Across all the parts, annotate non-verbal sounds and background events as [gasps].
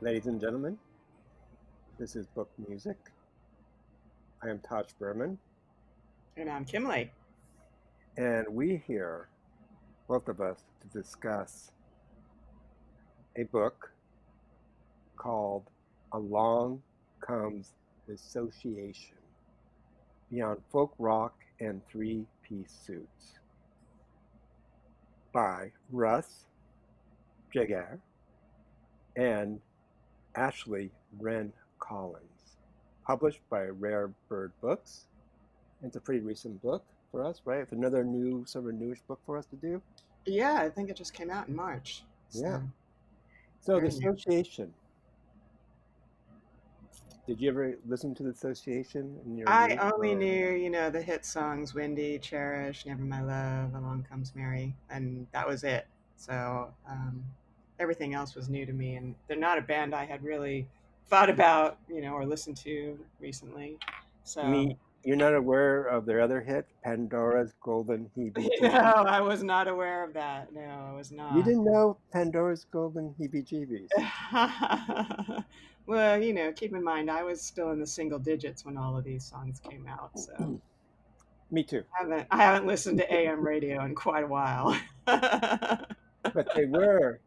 Ladies and gentlemen, this is Book Music. I am Tosh Berman, And I'm Kim Kimley. and we here, both of us, to discuss a book called Along Comes the Association Beyond Folk Rock and Three Piece Suits by Russ Giguere and Ashley Wren Collins, published by Rare Bird Books. It's a pretty recent book for us, right? It's another new, sort of newish book for us to do. Yeah, I think it just came out in March. So, Yeah. So the Very new. association. Did you ever listen to the association in your? I only or- knew, you know, the hit songs Windy, Cherish, Never My Love, Along Comes Mary, and that was it. So um, everything else was new to me. And they're not a band I had really thought about, you know, or listened to recently. So. Mean, you're not aware of their other hit, Pandora's Golden Heebie. [laughs] no, I was not aware of that. No, I was not. You didn't know Pandora's Golden Heebie Jeebies. [laughs] well, you know, keep in mind, I was still in the single digits when all of these songs came out, so [clears throat] Me too. I haven't I haven't listened to AM radio in quite a while. [laughs] But they were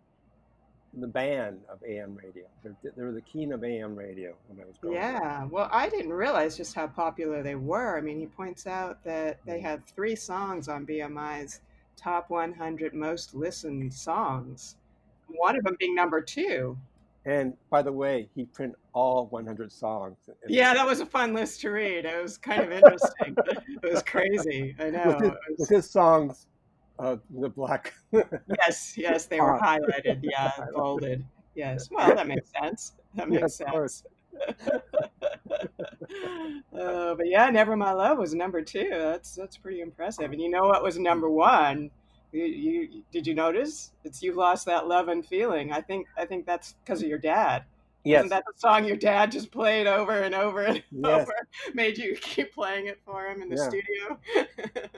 the band of AM radio. They're, they were the king of AM radio when I was growing up. yeah, well, I didn't realize just how popular they were. I mean, he points out that they mm-hmm. had three songs on BMI's top 100 most listened songs. One of them being number two. And by the way, he printed all 100 songs. Yeah, that was a fun list to read. It was kind of [laughs] interesting. it was crazy. I know. with his, with his songs, uh, the black. yes, yes, they were [laughs] highlighted. Yeah, [laughs] bolded. Yes. Well, that makes sense. That makes sense. uh, [laughs] but yeah, Never My Love was number two. That's that's pretty impressive. And you know what was number one? You, you did you notice? It's "You've Lost That Love and Feeling." I think I think that's because of your dad. Yes, Isn't that the song your dad just played over and over and [laughs] Yes. over? Made you [laughs] keep playing it for him in the Yeah. studio?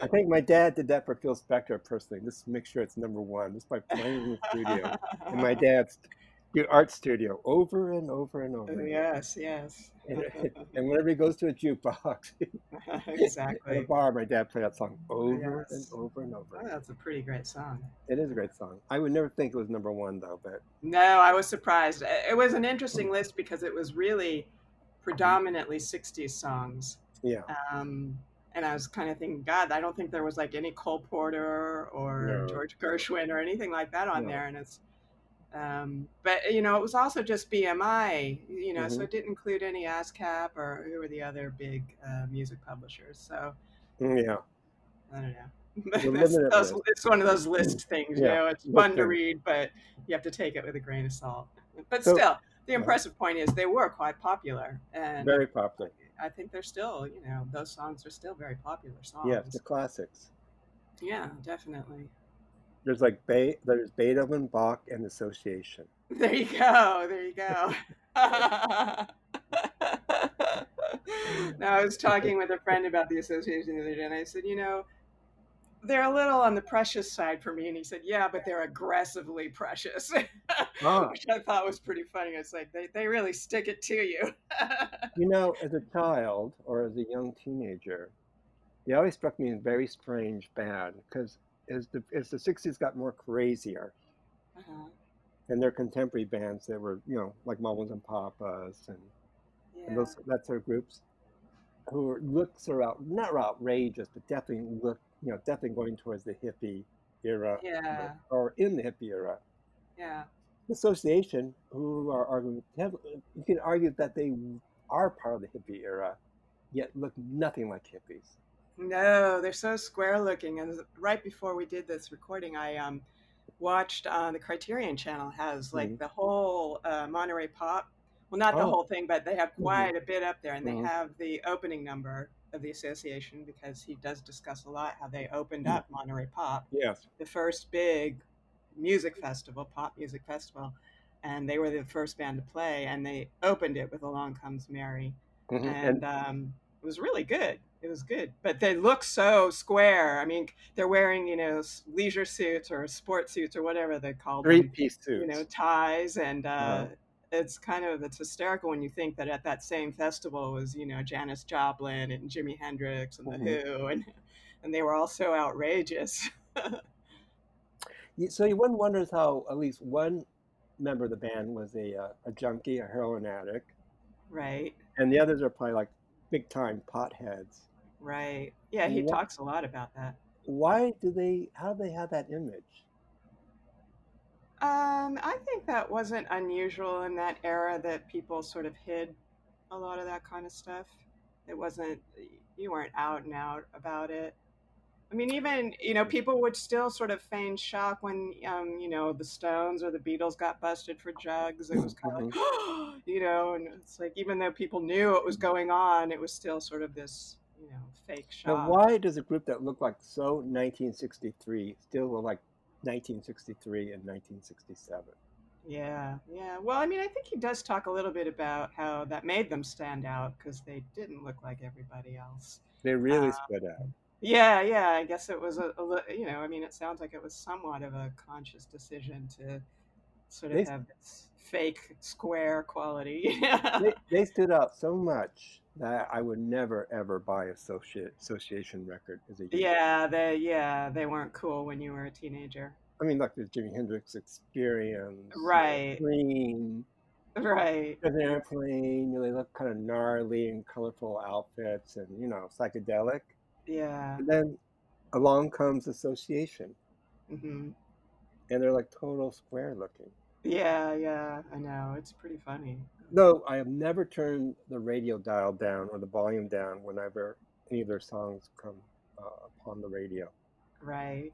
I think my dad did that for Phil Spector personally. Just make sure it's number one, just by playing in the studio. and my [laughs] dad's stu- art studio over and over and over. again. yes, yes. And, [laughs] [laughs] and whenever he goes to a jukebox, [laughs] at a exactly. bar, my dad played that song over and over and over. Oh, that's a pretty great song. It is a great song. I would never think it was number one though, but No, I was surprised. It it was an interesting list because it was really predominantly 60s songs. yeah, Um, and I was kind of thinking, God, I don't think there was like any Cole Porter or No. George Gershwin or anything like that on No. there. And it's, um, but you know, it was also just BMI, you know, so Mhm. it didn't include any ASCAP or who were the other big uh, music publishers. So Mm, yeah. I don't know. It's a It's, limited those- it's one of those list things, you know. It's [laughs] fun to read, but you have to take it with a grain of salt. But So- still, the Yeah. impressive point is they were quite popular, and Very popular. I think they're still, you know, those songs are still very popular songs. Yes, the classics. Yeah, definitely. There's like Be- there's Beethoven, Bach, and Association. [laughs] There you go. There you go. now, I was talking with a friend about the association the other day, and I said, you know, they're a little on the precious side for me. And he said, yeah, but they're aggressively precious, [laughs] Ah. which I thought was pretty funny. It's like they, they really stick it to you. [laughs] You know, as a child or as a young teenager, they always struck me as very strange bad because as the as the '60s got more crazier, uh-huh. and their contemporary bands that were you know like Mamas and Papas and, yeah. and those that sort of groups who sort of out, not outrageous, but definitely look you know definitely going towards the hippie era yeah. or in the hippie era. Yeah. The association, who are arguing, you can argue that they are part of the hippie era, yet look nothing like hippies. No, they're so square looking. And right before we did this recording, I um, watched uh, the Criterion Channel has like Mhm. the whole uh, Monterey Pop. Well, not the Oh. whole thing, but they have quite a bit up there, and Mhm. they have the opening number of the association because he does discuss a lot how they opened up Monterey Pop, Yes. the first big music festival, pop music festival, and they were the first band to play, and they opened it with "Along Comes Mary." Mhm. and um, it was really good. It was good, but they look so square. I mean, they're wearing you know leisure suits or sport suits or whatever they call three them. piece suits. You know, ties and uh, it's kind of it's hysterical when you think that at that same festival was you know Janis Joplin and Jimi Hendrix and the Mhm. Who and and they were all so outrageous. So one wonders how at least one member of the band was a uh, a junkie, a heroin addict, right, and the others are probably like big time potheads. Right. Yeah, he What? talks a lot about that. Why do they? How do they have that image? Um, I think that wasn't unusual in that era that people sort of hid a lot of that kind of stuff. It wasn't, you weren't out and out about it. I mean, even, you know, people would still sort of feign shock when, um, you know, the Stones or the Beatles got busted for drugs. It was kind of like, [gasps] you know, and it's like, even though people knew what was going on, it was still sort of this, you know, fake Now, why does a group that looked like so 1963 still look like 1963 and 1967? Yeah, yeah. Well, I mean, I think he does talk a little bit about how that made them stand out because they didn't look like everybody else. They really Uh, stood out. Yeah, yeah. I guess it was a, a you know, I mean, it sounds like it was somewhat of a conscious decision to sort of They, have this fake square quality. [laughs] they, they stood out so much that I would never ever buy associate association record as a. Yeah, they yeah, they weren't cool when you were a teenager. I mean, like the Jimi Hendrix Experience, Right, Green, right. An Airplane. You know, they look kind of gnarly and colorful outfits, and you know, psychedelic. Yeah. And then along comes Association, hmm and they're like total square looking. Yeah, yeah. I know. It's pretty funny. Though I have never turned the radio dial down or the volume down whenever any of their songs come uh, upon the radio. Right.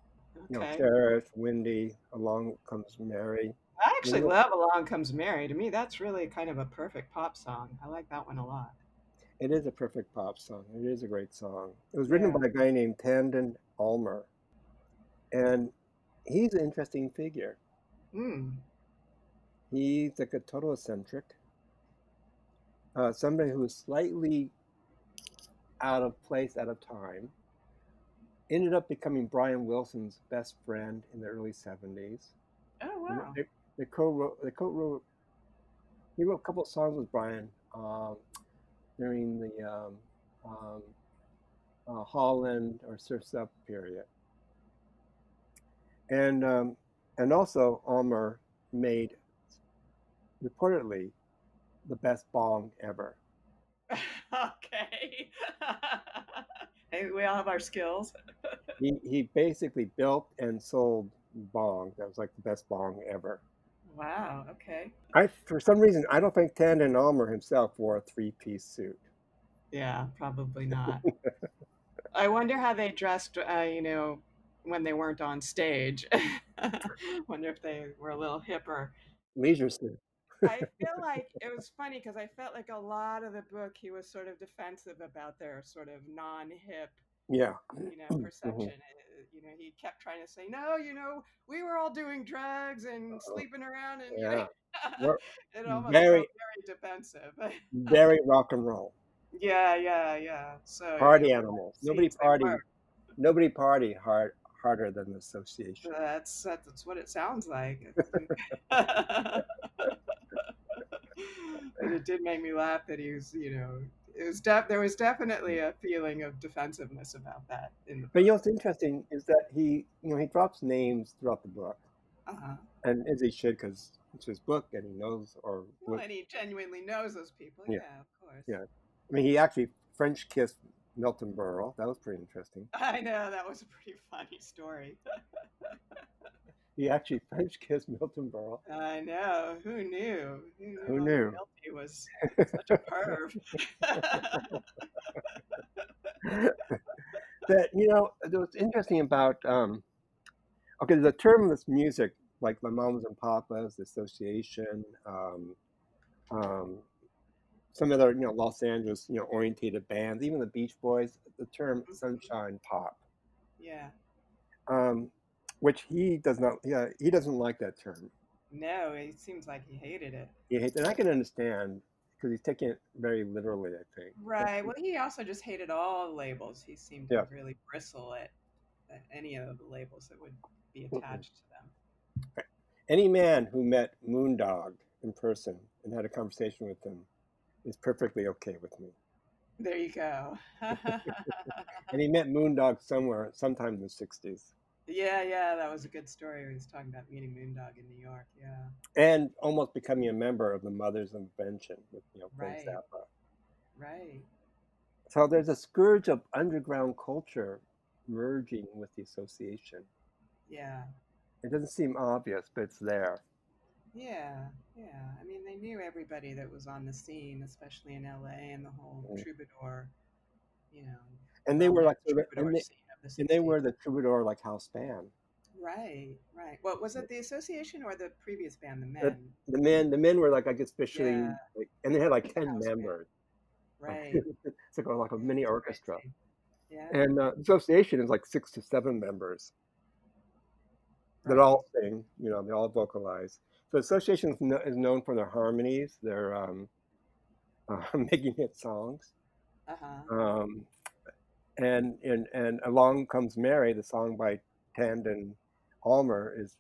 You know, Okay. Cherish, Windy, Along Comes Mary. I You actually know, love Along Comes Mary. To me, that's really kind of a perfect pop song. I like that one a lot. it is a perfect pop song. It is a great song. It was written Yeah. by a guy named Tandyn Almer, and he's an interesting figure. Mm. He's like a total eccentric, uh, somebody who is slightly out of place, out of time. Ended up becoming Brian Wilson's best friend in the early 70s. Oh, wow. They, they co-wrote. They co-wrote. He wrote a couple of songs with Brian um, during the um, um, uh, Holland or Surf's Up period, and um, and also Almer made reportedly the best bong ever. [laughs] okay. [laughs] hey, we all have our skills. [laughs] He he basically built and sold bong that was like the best bong ever. Wow. Okay. I for some reason I don't think Tandyn Almer himself wore a three-piece suit. Yeah, probably not. I wonder how they dressed, uh, you know, when they weren't on stage. wonder if they were a little hipper. Leisure suit. I feel like it was funny because I felt like a lot of the book he was sort of defensive about their sort of non-hip, Yeah. you know, [clears throat] Mhm. perception. Uh, You know, he kept trying to say, "No, you know, we were all doing drugs and sleeping around," and you know, Yeah. [laughs] It almost very very defensive. very rock and roll. [laughs] yeah, yeah, yeah. So Party you know, animals. Nobody party nobody party hard harder than the association. That's that's what it sounds like. [laughs] it did make me laugh that he was, you know, it was def- there was definitely a feeling of defensiveness about that in the But you know what's interesting is that he you know he drops names throughout the book. Uh-huh. And as he should because it's his book and he knows or Well, what and he genuinely knows those people. yeah. Yeah, of course. Yeah. I mean he actually French kissed Milton Berle. That was pretty interesting. [laughs] I know that was a pretty funny story. [laughs] He actually [laughs] French kissed Milton Berle. I know. Who knew? Who knew? Who knew? Was such a perv. [laughs] that you know what's interesting about um okay the term of this music like my Mamas and Papas the association um um some other you know los angeles you know orientated bands even the beach boys the term Mhm. sunshine pop yeah. um which he does not yeah he doesn't like that term No, it seems like he hated it. he hates and i can understand because he's taking it very literally i think Right. Well, he also just hated all labels. He seemed to really bristle at, at any of the labels that would be attached to them. any man who met moondog in person and had a conversation with him is perfectly okay with me. There you go. [laughs] [laughs] And he met Moondog somewhere, sometime in the '60s, yeah, yeah, that was a good story. He was talking about meeting Moondog in New York. Yeah, and almost becoming a member of the Mothers of Invention with you know Frank right, Zappa. right. So there's a scourge of underground culture merging with the association. Yeah, It doesn't seem obvious, but it's there. yeah, yeah. I mean, they knew everybody that was on the scene, especially in LA and the whole Mm. troubadour, you know, And they were like, troubadour and they, scene the and they 60s. were the troubadour like house band. Right, right. What was it? The association or the previous band, the The, Men? the men, the men were like I guess officially, Yeah, like, and they had like ten house band. members. Right. [laughs] it's like a, like a mini orchestra. Yeah, And uh, the association is like six to seven members that right. all sing. You know, they all vocalize. So the association is, kno is known for their harmonies, their um, uh, [laughs] making hit songs. Uh-huh. Um, and, and and along comes Mary, the song by Tandyn Almer is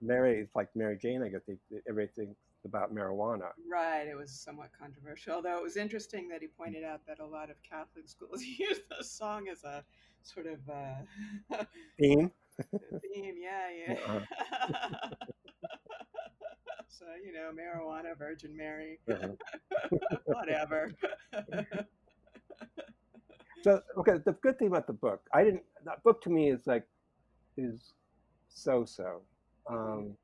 Mary is like Mary Jane. I guess they, everything's about marijuana. Right. It was somewhat controversial, although it was interesting that he pointed out that a lot of Catholic [laughs] schools [laughs] use the song as a sort of uh, [laughs] Theme. theme. Yeah, yeah. Uh, so you know, marijuana, Virgin Mary, uh, whatever. So okay, the good thing about the book, I didn't. That book to me is like is so so. Um,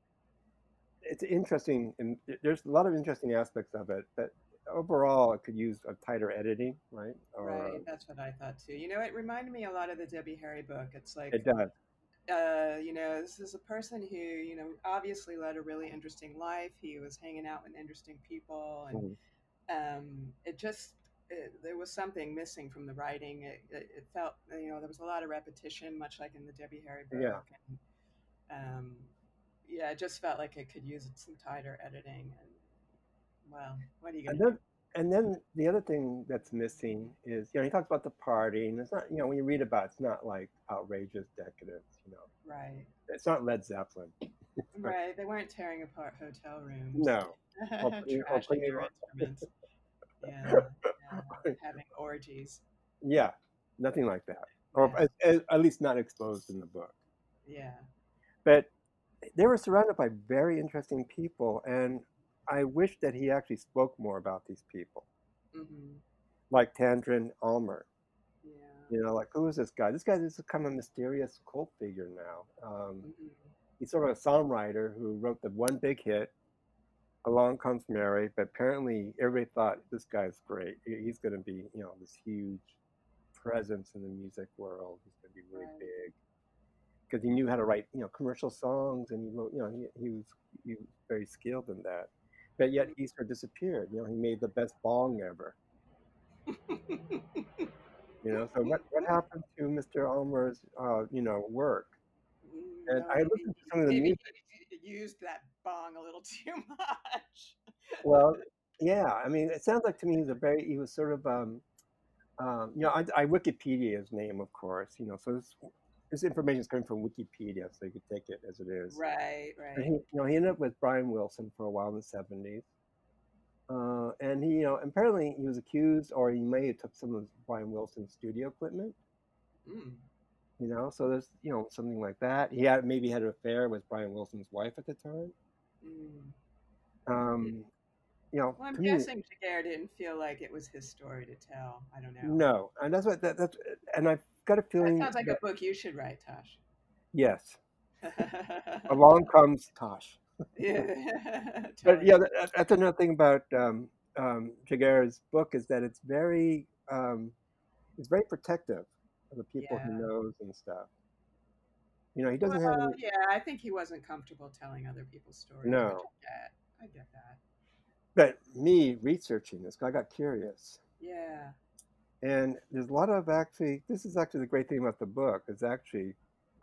it's interesting, and there's a lot of interesting aspects of it. But overall, it could use a tighter editing, right? Or Right. That's what I thought too. You know, it reminded me a lot of the Debbie Harry book. It's like it does. uh, you know, this is a person who, you know, obviously led a really interesting life. He was hanging out with interesting people, and Mhm. um, it just it, there was something missing from the writing. It, it, it felt, you know, there was a lot of repetition, much like in the Debbie Harry Yeah, book, and um, yeah, it just felt like it could use some tighter editing. And well, what are you and gonna then and then the other thing that's missing is you know he talks about the party, and it's not you know when you read about it, it's not like outrageous decadence. You know. Right, it's not Led Zeppelin. [laughs] Right. They weren't tearing apart hotel rooms, no, [laughs] or putting, or their instruments. [laughs] Yeah, yeah, [laughs] having orgies. yeah, nothing like that, or Yeah, at, at least not exposed in the book. yeah. But they were surrounded by very interesting people, and I wish that he actually spoke more about these people, hmm like Tandyn Almer. Yeah. You know, like who is this guy? This guy is kind of a mysterious cult figure now. Um, hmm he's sort of a songwriter who wrote the one big hit, "Along Comes Mary." But apparently, everybody thought this guy's great. He's going to be, you know, this huge presence in the music world. He's going to be really Right. big because he knew how to write, you know, commercial songs, and he wrote, you know, he, he was he was very skilled in that. But yet, he sort of disappeared. You know, he made the best bong ever. [laughs] You know, so what what happened to Mr. Almer's, uh, you know, work? And no, I listened to some of the music. Used that bong a little [laughs] too much. Well, yeah, I mean, it sounds like to me he's a very he was sort of um um you know I, I Wikipedia his name of course you know so this this information is coming from Wikipedia so you could take it as it is. Right, And he right. you know he ended up with Brian Wilson for a while in the seventies. Uh, and he, you know, apparently he was accused, or he may have took some of Brian Wilson's studio equipment. Mm. You know, so there's, you know, something like that. He had maybe had an affair with Brian Wilson's wife at the time. Mm. Um, you know, Well, I'm me, guessing Giguere didn't feel like it was his story to tell. I don't know. no, and that's what that, that's, and I've got a feeling That sounds like that a book you should write, Tosh. yes, [laughs] along comes Tosh. yeah, [laughs] [laughs] But yeah, that, that's another thing about um, um, Giguere's book is that it's very, um, it's very protective the people he knows and stuff. You know, he doesn't have any, yeah, I think he wasn't comfortable telling other people's stories, no. I get. I get that. But me researching this, I got curious. Yeah. And there's a lot of actually, this is actually the great thing about the book, is actually,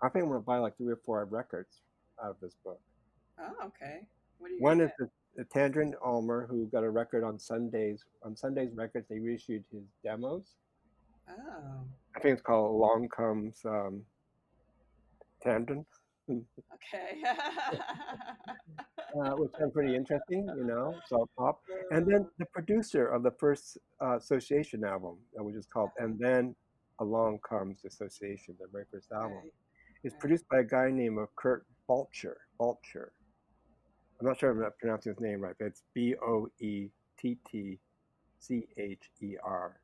I think I'm going to buy like three or four records out of this book. Oh, okay. What are you One is the, the Tandyn Almer, who got a record on Sundazed. On Sundazed Records, they reissued his demos. Oh. I think it's called Along Comes um. Okay. uh, which sounds pretty interesting, you know, so pop. And then the producer of the first uh, Association album, uh, which is called Uh-huh. And Then Along Comes Association, the very first album, Right, is right. produced by a guy named uh, Curt Boettcher. Boettcher. I'm not sure if I'm pronouncing his name right, but it's B O E T T C H E R.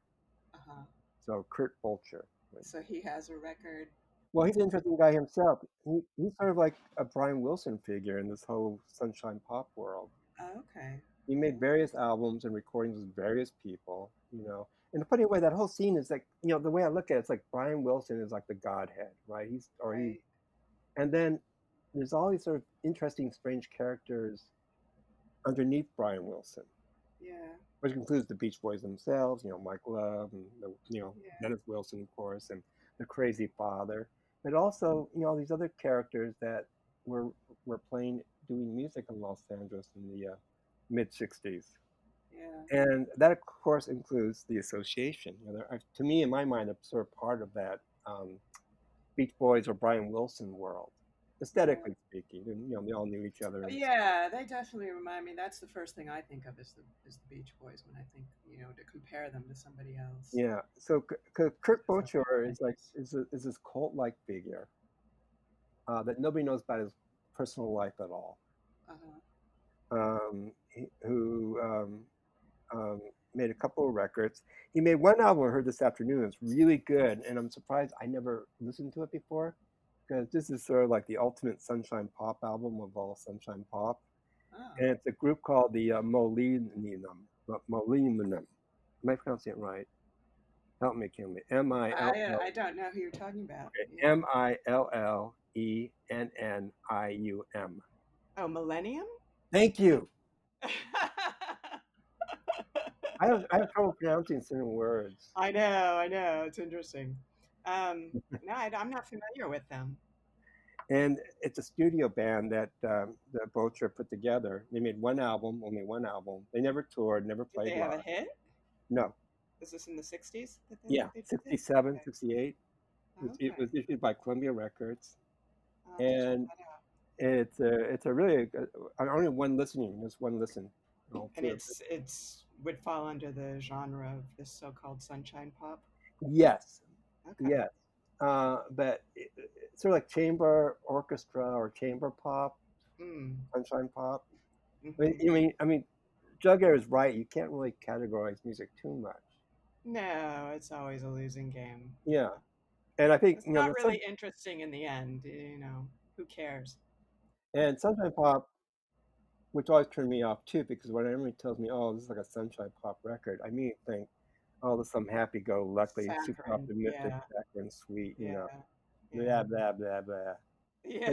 So Curt Boettcher. So he has a record. Well, he's an interesting guy himself. He, he's sort of like a Brian Wilson figure in this whole sunshine pop world. Oh, okay. He made various albums and recordings with various people, you know. In a funny way, that whole scene is like, you know, the way I look at it, it's like Brian Wilson is like the godhead, right? He's or he, and then there's all these sort of interesting, strange characters underneath Brian Wilson, Yeah. Which includes the Beach Boys themselves, you know, Mike Love and the, you know Yeah. Dennis Wilson, of course, and the Crazy Father, but also you know all these other characters that were were playing doing music in Los Angeles in the uh, mid '60s. Yeah. And that, of course, includes the association. You know, to me, in my mind, it's sort of part of that um, Beach Boys or Brian Wilson world, aesthetically speaking. And you know, they all knew each other. Uh, Yeah, they definitely remind me. That's the first thing I think of is the is the Beach Boys when I think you know to compare them to somebody else. Yeah. So Kurt So is like is a, is this cult-like figure uh, that nobody knows about his personal life at all. Uh-huh. Um, he, who um, um, made a couple of records. He made one album I heard this afternoon. It's really good, and I'm surprised I never listened to it before because this is sort of like the ultimate sunshine pop album of all sunshine pop, Oh. and it's a group called the uh, Molinum. Molinum. Am I pronouncing it right? Help me, kill me. M I L I, uh, L I don't know who you're talking about. M I L L E N N I U M. Oh, Millennium. Thank you. [laughs] I have I have trouble pronouncing certain words. I know, I know. It's interesting. Um, [laughs] no, I, am not familiar with them. And it's a studio band that um, that Boettcher put together. They made one album, only one album. They never toured, never Did played they have a hit? No, Is this in the 60s? That they, yeah, they did this? 67, Okay. 68. It was, it was issued by Columbia Records. I'll have to check and. It's a it's a really good, only one listening, just one listen. And through. it's it's would fall under the genre of this so-called sunshine pop. yes, Okay. yes, uh, but it, it's sort of like chamber orchestra or chamber pop, Mm. sunshine pop. I mhm. mean, I mean, I mean, Giguere is right. You can't really categorize music too much. No, it's always a losing game. Yeah, and I think It's you know, not sun- really interesting in the end. You know, who cares? and sunshine pop, which always turned me off too, because when everybody tells me, "Oh, this is like a sunshine pop record," I immediately think, "Oh, this is some happy-go-lucky, super optimistic, yeah. saccharine, sweet," you Yeah. know, Yeah. blah blah blah blah. Yeah.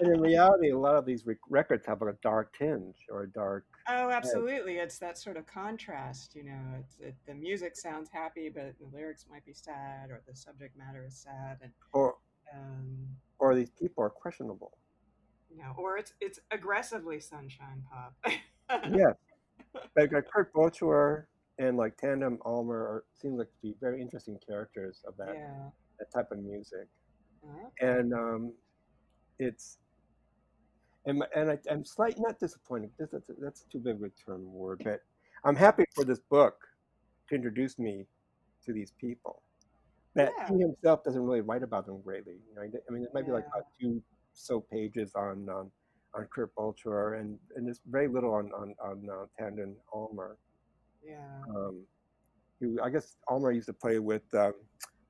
And [laughs] in reality, a lot of these rec- records have a dark tinge or a dark. Oh, absolutely. It's that sort of contrast, you know. It's it, the music sounds happy, but the lyrics might be sad, or the subject matter is sad, and Or um, or these people are questionable. you know, or it's it's aggressively sunshine pop. Yes, [laughs] but like Curt Boettcher and like Tandyn Almer are, seem like to be very interesting characters of that yeah. that type of music. Okay. and um, it's and and I, I'm slightly not disappointed. This, that's that's too big of a term word, but I'm happy for this book to introduce me to these people. That Yeah. he himself doesn't really write about them greatly. You know, I mean, it might be like about two so pages on on, on Curt Boettcher and and there's very little on on on uh, Tandyn Almer. Yeah. Um, who I guess Almer used to play with um,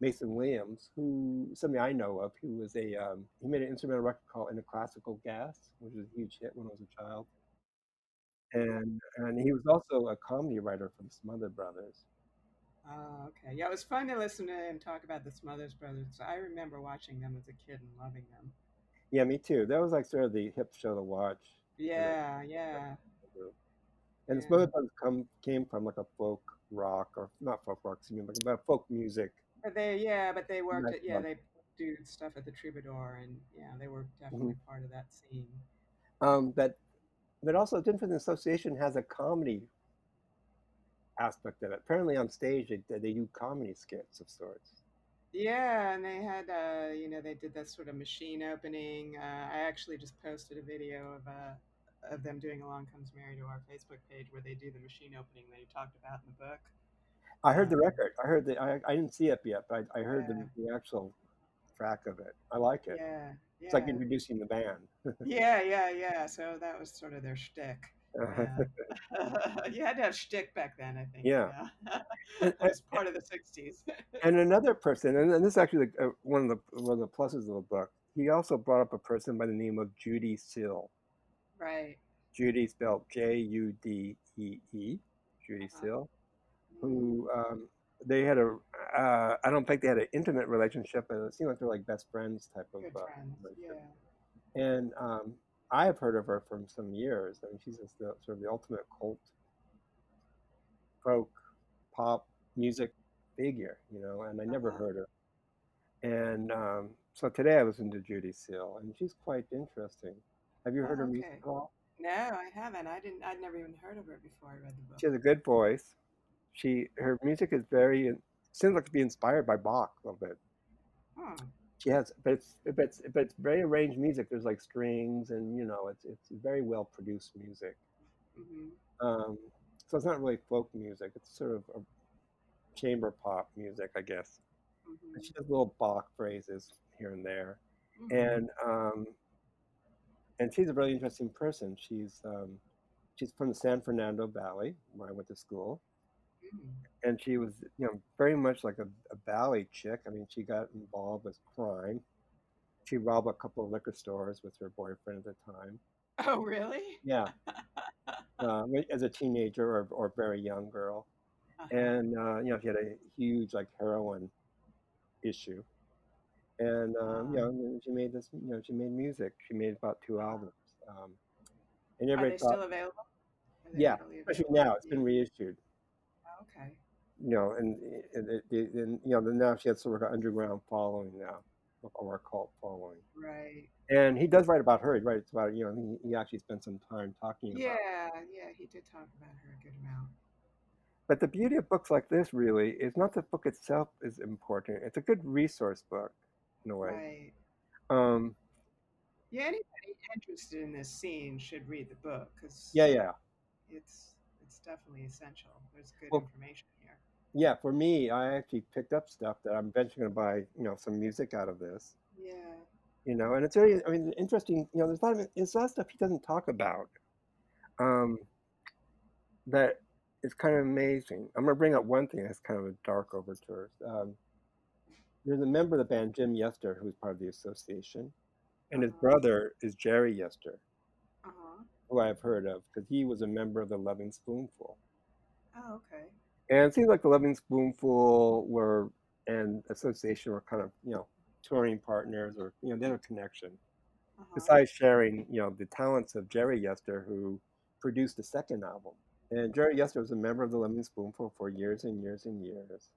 Mason Williams, who somebody I know of, who was a um, he made an instrumental record called "In a Classical Gas," which was a huge hit when I was a child, and and he was also a comedy writer for the Smother Brothers. Oh, okay. Yeah, it was fun to listen to him talk about the Smothers Brothers. I remember watching them as a kid and loving them. Yeah, me too. That was like sort of the hip show to watch. Yeah, yeah. And the Yeah. Smother Brothers come came from like a folk rock or not folk rock, I mean but about folk music. But they, yeah, but they worked at, yeah, they do stuff at the Troubadour, and yeah, they were definitely Mm-hmm. part of that scene. Um, but but also Dinford Association has a comedy aspect of it. Apparently on stage they, they do comedy skits of sorts. Yeah, and they had, uh, you know, they did that sort of machine opening. Uh, I actually just posted a video of uh, of them doing "Along Comes Mary" to our Facebook page, where they do the machine opening that you talked about in the book. I heard the Um, record. I heard the. I, I didn't see it yet, but I, I heard yeah, the, the actual track of it. I like it. yeah, It's like introducing the band. [laughs] yeah, yeah, yeah. So that was sort of their shtick. Yeah, [laughs] [laughs] you had to have shtick back then, I think. yeah. Yeah, it was part of the '60s. and another person, and, and this is actually uh, one of the one of the pluses of the book. He also brought up a person by the name of Judee Sill. Right. Judy spelled J U D E E, Judy Uh-huh. Mhm. who um, they had a. Uh, I don't think they had an intimate relationship, but it seemed like they're like best friends type of Good uh. Yeah. And um, I have heard of her from some years. I mean, she's just the, sort of the ultimate cult folk pop music figure, you know. And I never Uh-huh. heard her. And um, so today I listened to Judee Sill, and she's quite interesting. Have you heard Oh, her music at all? No, I haven't. I didn't. I'd never even heard of her before I read the book. She has a good voice. She her music is very seems like to be inspired by Bach a little bit. Hmm. She has, but it's but it's but it's very arranged music. There's like strings, and you know, it's it's very well produced music. hmm Um, so it's not really folk music. It's sort of a chamber pop music, I guess. hmm And she does little Bach phrases here and there. hmm And um, and she's a really interesting person. She's um, she's from the San Fernando Valley, where I went to school, hmm and she was you know very much like a, a valley chick. I mean, she got involved with crime. She robbed a couple of liquor stores with her boyfriend at the time. Oh, really? Yeah, [laughs] uh, as a teenager or or very young girl. Uh-huh. and uh, you know she had a huge like heroin issue and um, you know she made this you know she made music she made about two albums um, and Are everybody they thought still available? They yeah especially now it's been reissued Oh, okay. you know and, and, it, and you know now she has sort of an underground following now or a cult following Right. and he does write about her he writes about you know he, he actually spent some time talking about Yeah. her. Yeah. He did talk about her a good amount. but the beauty of books like this really is not the book itself is important it's a good resource book in a way Right. um, Yeah. Anybody interested in this scene should read the book because yeah yeah it's it's definitely essential. There's good Well, information here. yeah, for me, I actually picked up stuff that I'm eventually going to buy, you know, some music out of this, Yeah. you know, and it's very, I mean, interesting, you know, there's a lot of, there's a lot of stuff he doesn't talk about um, that is kind of amazing. I'm going to bring up one thing that's kind of a dark overture. Um, there's a member of the band, Jim Yester, who's part of the association, and his Uh-huh. brother is Jerry Yester, Uh huh. who I've heard of because he was a member of the Loving Spoonful. Oh, okay. And it seems like the Loving Spoonful were and association were kind of you know touring partners or you know they had a connection. Uh huh. Besides sharing you know the talents of Jerry Yester, who produced the second album. And Jerry Yester was a member of the Loving Spoonful for years and years and years.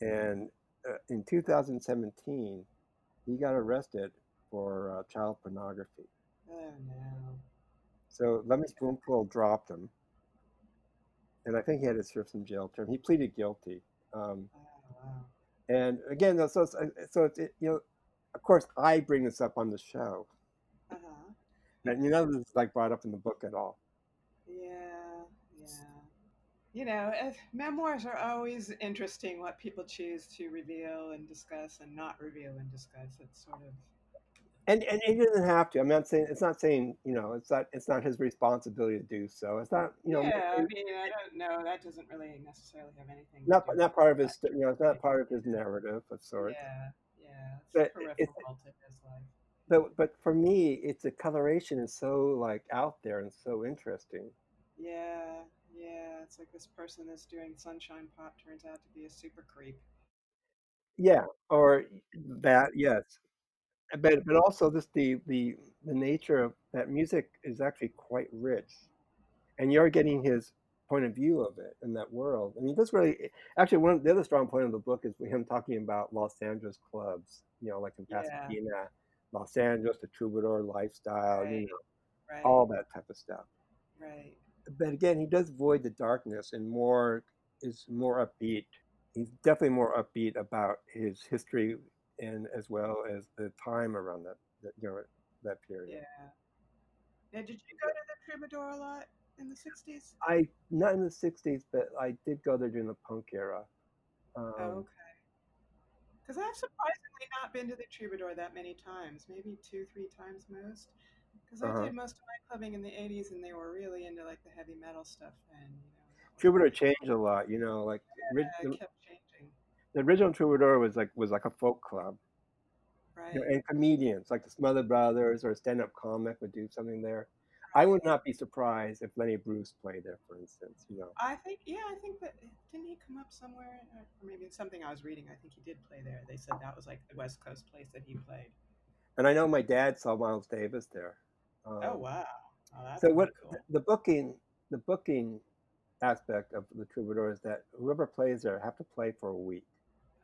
And uh, in 2017, he got arrested for uh, child pornography. Oh no. So Loving Spoonful dropped him, and I think he had to serve some jail term. He pleaded guilty. Um, Oh wow. And again, so it's, so it, you know, of course, I bring this up on the show, Uh huh. and you know, this is like brought up in the book at all. You know, eh, memoirs are always interesting. What people choose to reveal and discuss and not reveal and discuss. It's sort of And and he doesn't have to. I'm not saying it's not saying you know it's not it's not his responsibility to do so. It's not you know yeah. I mean, I don't know. That doesn't really necessarily have anything. to not do not with part of his you know it's not part of his narrative of sorts. Yeah. Yeah. It's But it- peripheral to his life. But but for me, it's the coloration is so like out there and so interesting. Yeah. Yeah. It's like this person that's doing sunshine pop turns out to be a super creep. Yeah, or that yes, but but also this the the the nature of that music is actually quite rich, and you're getting his point of view of it in that world. I mean, this really eh, actually one of the other strong point of the book is him talking about Los Angeles clubs. You know, like in Yeah. Pasadena, Los Angeles, the troubadour lifestyle. You Right. know, Right. all that type of stuff. Right. But again, he does void the darkness and more is more upbeat he's definitely more upbeat about his history and as well as the time around that, that you know that period. Yeah. Now, did you go to the Troubadour a lot in the '60s? I not in the '60s, but I did go there during the punk era. Oh, Um, okay. Because I've surprisingly not been to the Troubadour that many times, maybe two, three times most. Because I uh-huh. did most of my clubbing in the '80s, and they were really into like the heavy metal stuff, and you know Troubadour changed a lot, you know, like yeah, the, kept changing. the original Troubadour was like was like a folk club, you know, Right, and comedians like the Smother Brothers or a stand-up comic would do something there. I would not be surprised if Lenny Bruce played there, for instance, you know. I think yeah, I think that didn't he come up somewhere, or maybe something I was reading. I think he did play there. They said that was like the West Coast place that he played. And I know my dad saw Miles Davis there. Oh Um, wow, oh so what the, cool. the booking the booking aspect of the Troubadour is that whoever plays there have to play for a week.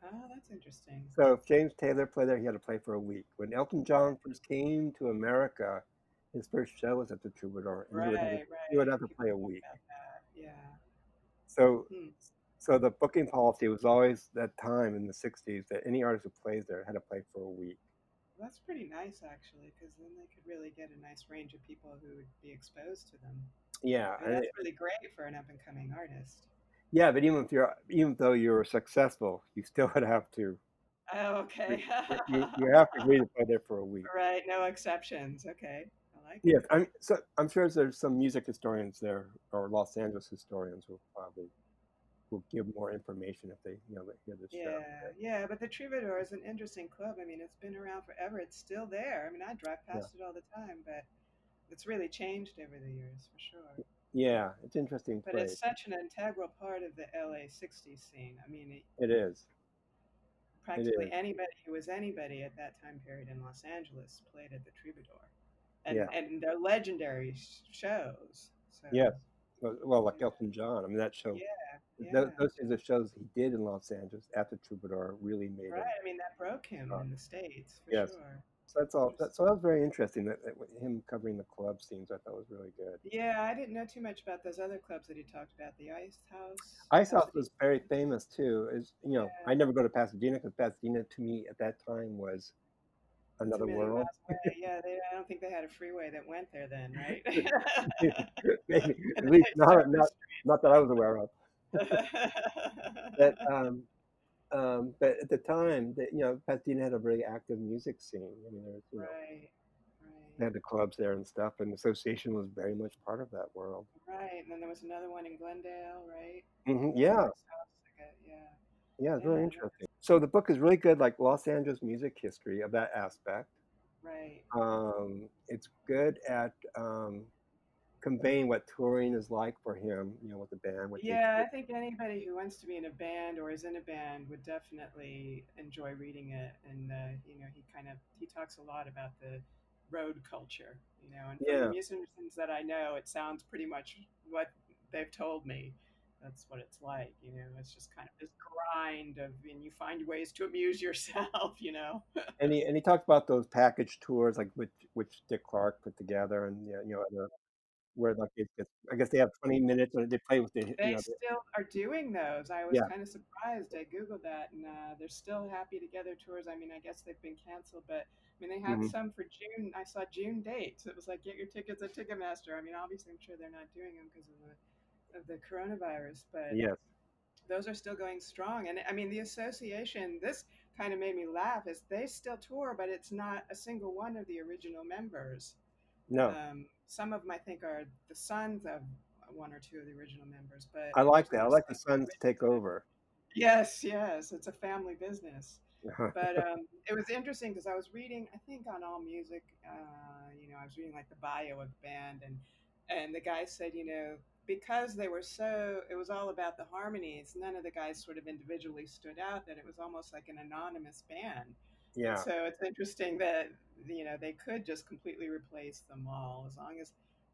Oh, that's interesting. So if James Taylor played there, he had to play for a week. When Elton John first came to America, his first show was at the Troubadour, and he would have to, right, he would have to play a week. Yeah. So Hmm. so the booking policy was always that time in the '60s that any artist who plays there had to play for a week. That's pretty nice, actually, because then they could really get a nice range of people who would be exposed to them. Yeah, and that's it, really great for an up and coming artist. yeah, but even if you're even though you're successful, you still [laughs] would have to Oh, okay. you [laughs] you have to read there for a week. right, no exceptions. Okay, I like Yes, it. I'm so I'm sure there's some music historians there or Los Angeles historians who probably will give more information if they you know they hear this show. Yeah, yeah, but the Troubadour is an interesting club. I mean, it's been around forever. It's still there. I mean, I drive Yeah, past it all the time, but it's really changed over the years for sure. yeah, it's interesting But it's such an integral part of the LA 60s scene. I mean, it, It is. Practically is. anybody who was anybody at that time period in Los Angeles played at the Troubadour, and Yeah. and they're legendary shows. So Yes. Well, like Elton John. I mean, that show. yeah, yeah. those are the shows he did in Los Angeles after Troubadour really made it. Right. I mean, that broke him star. in the states for Yes. sure. So that's all. That, so that was very interesting. That, that him covering the club scenes, I thought was really good. Yeah, I didn't know too much about those other clubs that he talked about. The Ice House, Ice House was very famous too. Is you know, I never go to Pasadena because Pasadena to me at that time was another world. Yeah, they, I don't think they had a freeway that went there then, right? [laughs] Maybe [laughs] at least not not not that I was aware of. But um, um, but at the time, that you know, Pasadena had a very active music scene. I mean, there was you know, right, they had the clubs there and stuff, and the association was very much part of that world. Right, and then there was another one in Glendale, right? Mm-hmm. Yeah, Ice House. I got, yeah, yeah, it's really interesting. So the book is really good, like Los Angeles music history of that aspect. right. Um, it's good at um, conveying what touring is like for him, you know, with the band, with the Yeah, I think anybody who wants to be in a band or is in a band would definitely enjoy reading it. And uh, you know, he kind of he talks a lot about the road culture, you know. And from the musicians that I know, it sounds pretty much what they've told me. That's what it's like, you know. It's just kind of this grind of, and you find ways to amuse [laughs] yourself, you know. and he and he talked about those package tours, like which which Dick Clark put together, and you know, the, where like it gets, I guess they have 20 minutes and they play with the, you They know, the, still are doing those. I was yeah, kind of surprised. I googled that, and uh, they're still Happy Together tours. I mean, I guess they've been canceled, but I mean, they had hmm some for June. I saw June dates. It was like get your tickets at Ticketmaster. I mean, obviously, I'm sure they're not doing them because of the of the coronavirus, but yes, those are still going strong. And I mean, the association. This kind of made me laugh. Is they still tour, but it's not a single one of the original members. no, Um, some of them, I think, are the sons of one or two of the original members, but I like that. I like the [laughs] sons to take over. Yes, yes, it's a family business. But [laughs] um, it was interesting because I was reading, I think on All Music, uh, you know, I was reading like the bio of the band, and and the guy said, you know, because they were so, it was all about the harmonies. None of the guys sort of individually stood out. That it was almost like an anonymous band. And Yeah, so it's interesting that you know they could just completely replace them all as long as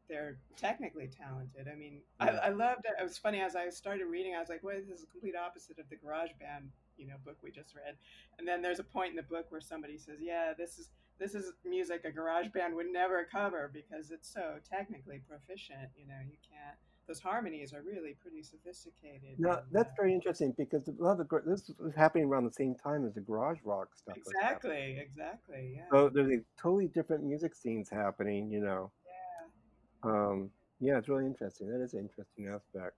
they're technically talented. I mean, I, yeah, I loved it. It was funny as I started reading, I was like, "Wait, this is a complete opposite of the Garage Band, you know, book we just read." And then there's a point in the book where somebody says, "Yeah, this is this is music a garage band would never cover because it's so technically proficient. You know, you can't. Those harmonies are really pretty sophisticated. Now that's uh, very interesting because a lot of the, this was happening around the same time as the garage rock stuff. exactly, exactly. Yeah. So there's a totally different music scenes happening, you know. yeah. Um, yeah, it's really interesting. That is an interesting aspect.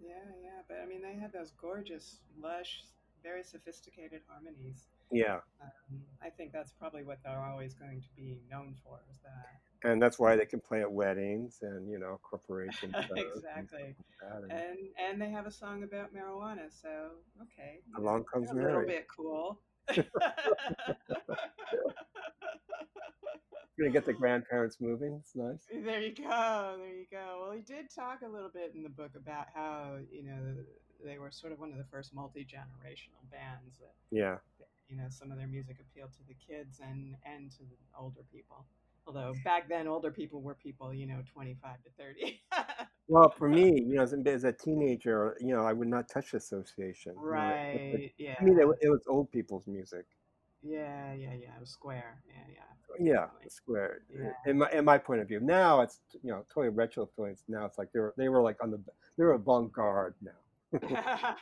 Yeah, yeah. But I mean, they had those gorgeous, lush, very sophisticated harmonies. Yeah, Um, I think that's probably what they're always going to be known for. Is that and that's why they can play at weddings and you know corporations [laughs] exactly? And And and they have a song about marijuana, so okay, along comes a little bit cool. [laughs] Gonna get the grandparents moving. It's nice. There you go. There you go. Well, he did talk a little bit in the book about how you know they were sort of one of the first multi generational bands that Yeah. you know some of their music appealed to the kids and and to the older people. Although back then older people were people you know twenty five to thirty. [laughs] Well, for me, you know, as a, as a teenager, you know, I would not touch association. You know, right. Yeah. I mean, it, it was old people's music. Yeah. Yeah. Yeah. It was square. Yeah. Yeah. Oh, yeah, Definitely. square. Eh, yeah. In my in my point of view, now it's you know totally retro influence. Now it's like they were they were like on the they're avant garde now. [laughs]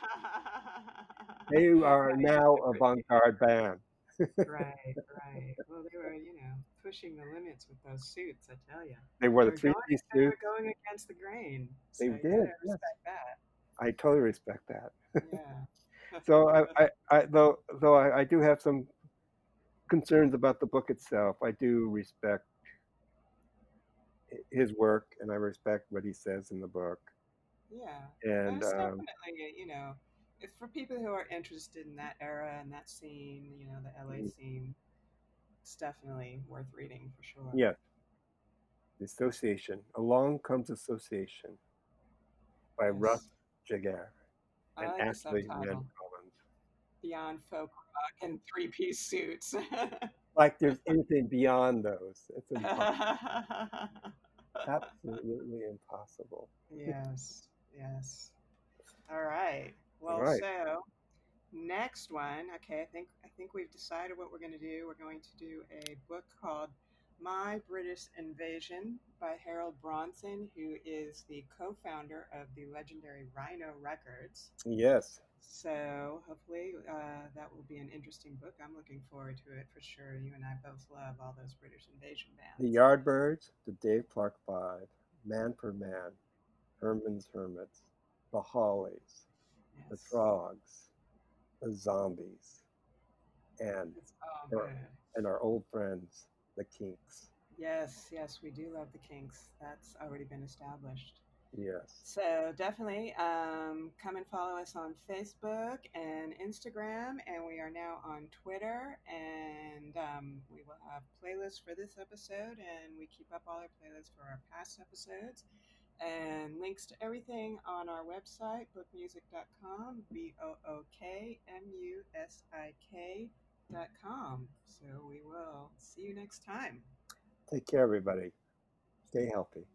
They are Right. now avant garde band. [laughs] right, right. Well, they were, you know, pushing the limits with those suits. I tell you, They wore the three piece they were going against the grain. So They did. Yes, respect that. I totally respect that. Yeah. [laughs] So I, I, I though though I, I do have some concerns about the book itself. I do respect his work and I respect what he says in the book. yeah. And um, definitely, you know, if for people who are interested in that era and that scene, you know, the LA mm, scene, it's definitely worth reading for sure. Yeah. the Association. Along comes Association by Russ Yes. Giguere I and like Ashley Collins. Beyond Folk Rock and Three Piece Suits. [laughs] Like there's anything beyond those. It's impossible. [laughs] Absolutely impossible. yes, yes. All right. [laughs] All Well, right. so next one. Okay, I think I think we've decided what we're going to do. We're going to do a book called My British Invasion by Harold Bronson, who is the co-founder of the legendary Rhino Records. Yes. So hopefully uh, that will be an interesting book. I'm looking forward to it for sure. You and I both love all those British invasion bands. The. Yardbirds, the Dave Clark Five, Manfred Mann, Herman's Hermits, the Hollies, the Yes, Troggs, the The zombies, and all our, and our old friends, the Kinks. Yes, yes, we do love the Kinks. That's already been established. Yes. So definitely um, come and follow us on Facebook and Instagram, and we are now on Twitter. And um, we will have playlists for this episode, and we keep up all our playlists for our past episodes, and links to everything on our website, bookmusik.com, b o o k m u s i k dot com. So we will see you next time. Take care, everybody. Stay healthy.